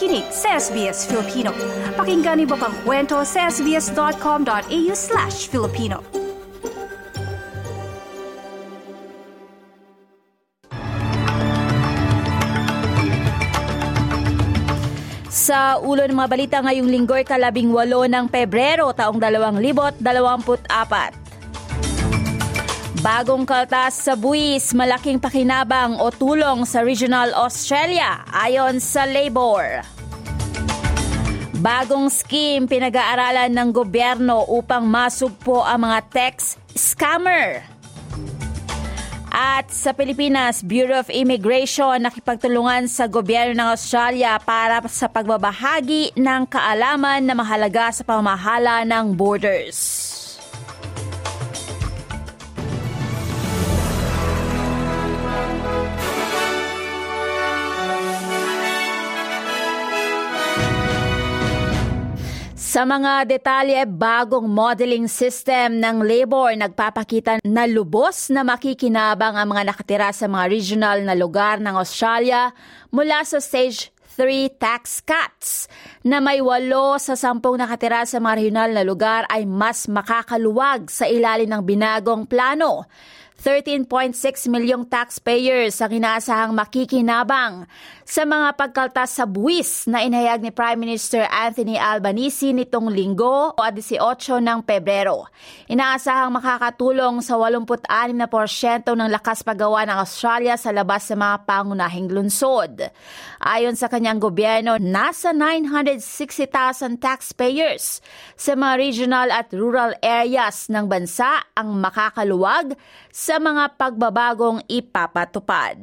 nakikinig sa SBS Filipino. Pakinggan niyo pang kwento sa sbs.com.au slash Filipino. Sa ulo ng mga balita ngayong linggo'y kalabing walo ng Pebrero taong 2024. Bagong kaltas sa buwis, malaking pakinabang o tulong sa Regional Australia ayon sa Labor. Bagong scheme pinag-aaralan ng gobyerno upang masugpo ang mga tax scammer. At sa Pilipinas, Bureau of Immigration nakipagtulungan sa gobyerno ng Australia para sa pagbabahagi ng kaalaman na mahalaga sa pamahala ng borders. Sa mga detalye, bagong modeling system ng labor nagpapakita na lubos na makikinabang ang mga nakatira sa mga regional na lugar ng Australia mula sa stage 3 tax cuts na may walo sa sampung nakatira sa mga regional na lugar ay mas makakaluwag sa ilalim ng binagong plano. 13.6 milyong taxpayers ang inaasahang makikinabang sa mga pagkaltas sa buwis na inayag ni Prime Minister Anthony Albanese nitong linggo o 18 ng Pebrero. Inaasahang makakatulong sa 86% ng lakas paggawa ng Australia sa labas sa mga pangunahing lunsod. Ayon sa kanyang gobyerno, nasa 960,000 taxpayers sa mga regional at rural areas ng bansa ang makakaluwag sa mga pagbabagong ipapatupad.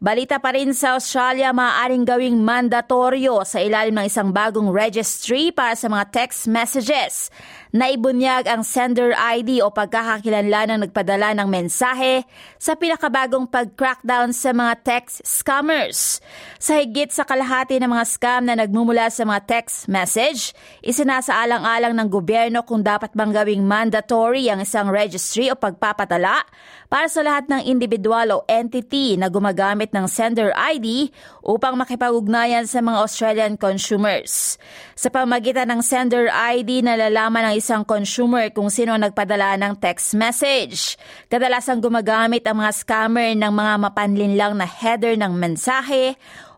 Balita pa rin sa Australia, maaaring gawing mandatoryo sa ilalim ng isang bagong registry para sa mga text messages na ibunyag ang sender ID o pagkakakilanlan ng nagpadala ng mensahe sa pinakabagong pag-crackdown sa mga text scammers. Sa higit sa kalahati ng mga scam na nagmumula sa mga text message, isinasaalang-alang ng gobyerno kung dapat bang gawing mandatory ang isang registry o pagpapatala para sa lahat ng individual o entity na gumagamit ng sender ID upang makipag-ugnayan sa mga Australian consumers. Sa pamagitan ng sender ID, nalalaman ng isang consumer kung sino nagpadala ng text message. Kadalasang gumagamit ang mga scammer ng mga mapanlinlang na header ng mensahe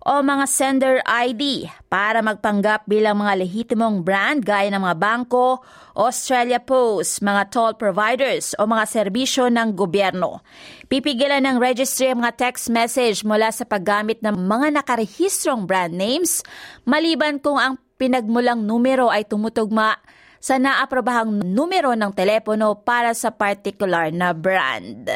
o mga sender ID para magpanggap bilang mga lehitimong brand gaya ng mga bangko, Australia Post, mga toll providers o mga serbisyo ng gobyerno. Pipigilan ng registry ang mga text message mula sa paggamit ng mga nakarehistrong brand names maliban kung ang pinagmulang numero ay tumutugma sa naaprobahang numero ng telepono para sa particular na brand.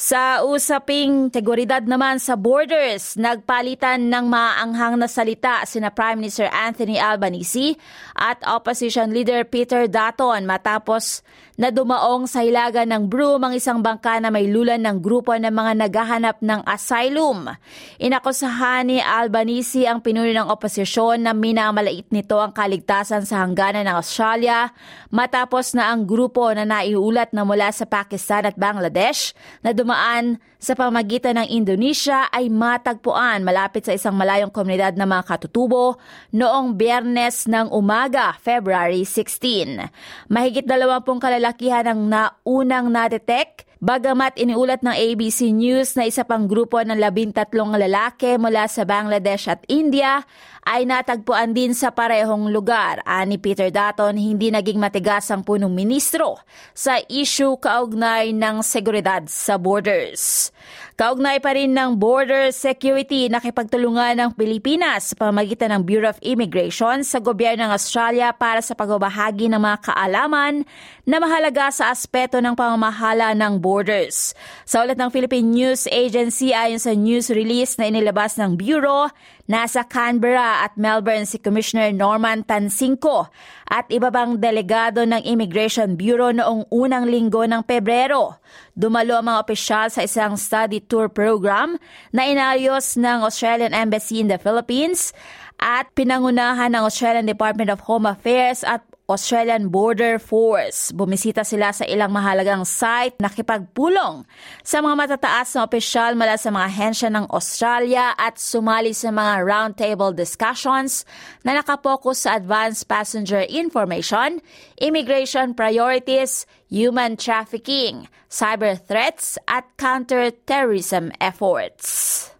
Sa usaping seguridad naman sa borders, nagpalitan ng maanghang na salita sina Prime Minister Anthony Albanese at Opposition Leader Peter Dutton matapos na dumaong sa hilaga ng Broome ang isang bangka na may lulan ng grupo ng mga naghahanap ng asylum. Inakusahan ni Albanese ang pinuno ng oposisyon na minamalait nito ang kaligtasan sa hangganan ng Australia matapos na ang grupo na naiulat na mula sa Pakistan at Bangladesh na dumaan sa pamagitan ng Indonesia ay matagpuan malapit sa isang malayong komunidad ng mga katutubo noong biyernes ng umaga, February 16. Mahigit dalawampung kalalakihan ang naunang na-detect Bagamat iniulat ng ABC News na isa pang grupo ng labintatlong lalaki mula sa Bangladesh at India ay natagpuan din sa parehong lugar. Ani Peter Dutton, hindi naging matigas ang punong ministro sa issue kaugnay ng seguridad sa borders. Kaugnay pa rin ng border security nakipagtulungan ng Pilipinas sa pamagitan ng Bureau of Immigration sa gobyerno ng Australia para sa pagbabahagi ng mga kaalaman na mahalaga sa aspeto ng pamamahala ng borders. Sa ulat ng Philippine News Agency ayon sa news release na inilabas ng Bureau, Nasa Canberra at Melbourne si Commissioner Norman Tansinko at iba bang delegado ng Immigration Bureau noong unang linggo ng Pebrero. Dumalo ang mga opisyal sa isang study tour program na inayos ng Australian Embassy in the Philippines at pinangunahan ng Australian Department of Home Affairs at Australian Border Force. Bumisita sila sa ilang mahalagang site nakipagpulong sa mga matataas na opisyal mula sa mga hensya ng Australia at sumali sa mga roundtable discussions na nakapokus sa advanced passenger information, immigration priorities, human trafficking, cyber threats at counter-terrorism efforts.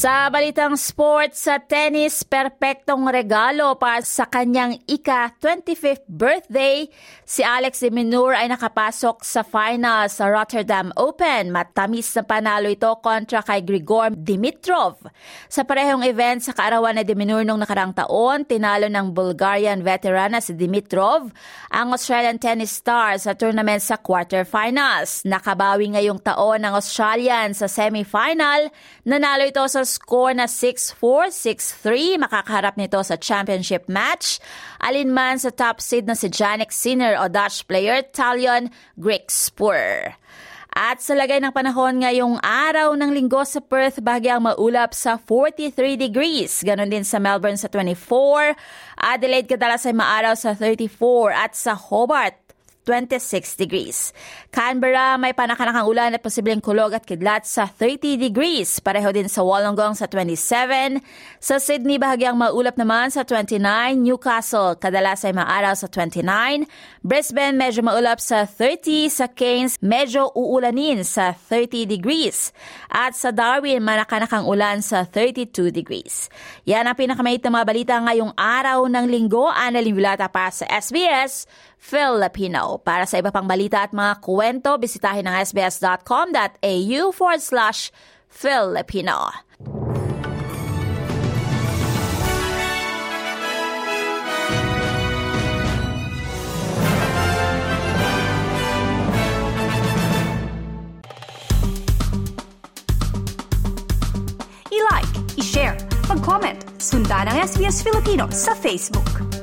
Sa balitang sports sa tennis, perpektong regalo para sa kanyang ika-25th birthday, si Alex de Minaur ay nakapasok sa final sa Rotterdam Open. Matamis na panalo ito kontra kay Grigor Dimitrov. Sa parehong event sa kaarawan ni de Minaur noong nakarang taon, tinalo ng Bulgarian veteran na si Dimitrov ang Australian tennis star sa tournament sa quarterfinals. Nakabawi ngayong taon ng Australian sa semifinal, nanalo ito sa score na 6-4, 6-3. Makakaharap nito sa championship match. Alinman sa top seed na si Janik Sinner o Dutch player Talion Grixpur. At sa lagay ng panahon ngayong araw ng linggo sa Perth, bahagyang maulap sa 43 degrees. Ganon din sa Melbourne sa 24. Adelaide kadalas ay maaraw sa 34 at sa Hobart 26 degrees. Canberra may panakanakang ulan at posibleng kulog at kidlat sa 30 degrees. Pareho din sa Wollongong sa 27. Sa Sydney bahagyang maulap naman sa 29. Newcastle kadalas ay maaraw sa 29. Brisbane medyo maulap sa 30. Sa Cairns medyo uulanin sa 30 degrees. At sa Darwin manakanakang ulan sa 32 degrees. Yan ang pinakamait na mga balita ngayong araw ng linggo. Annalyn Vilata para sa SBS Filipino. Para sa iba pang balita at mga kwento, bisitahin ang sbs.com.au forward slash Filipino. I-like, i-share, mag-comment, sundan ang SBS Filipino sa Facebook.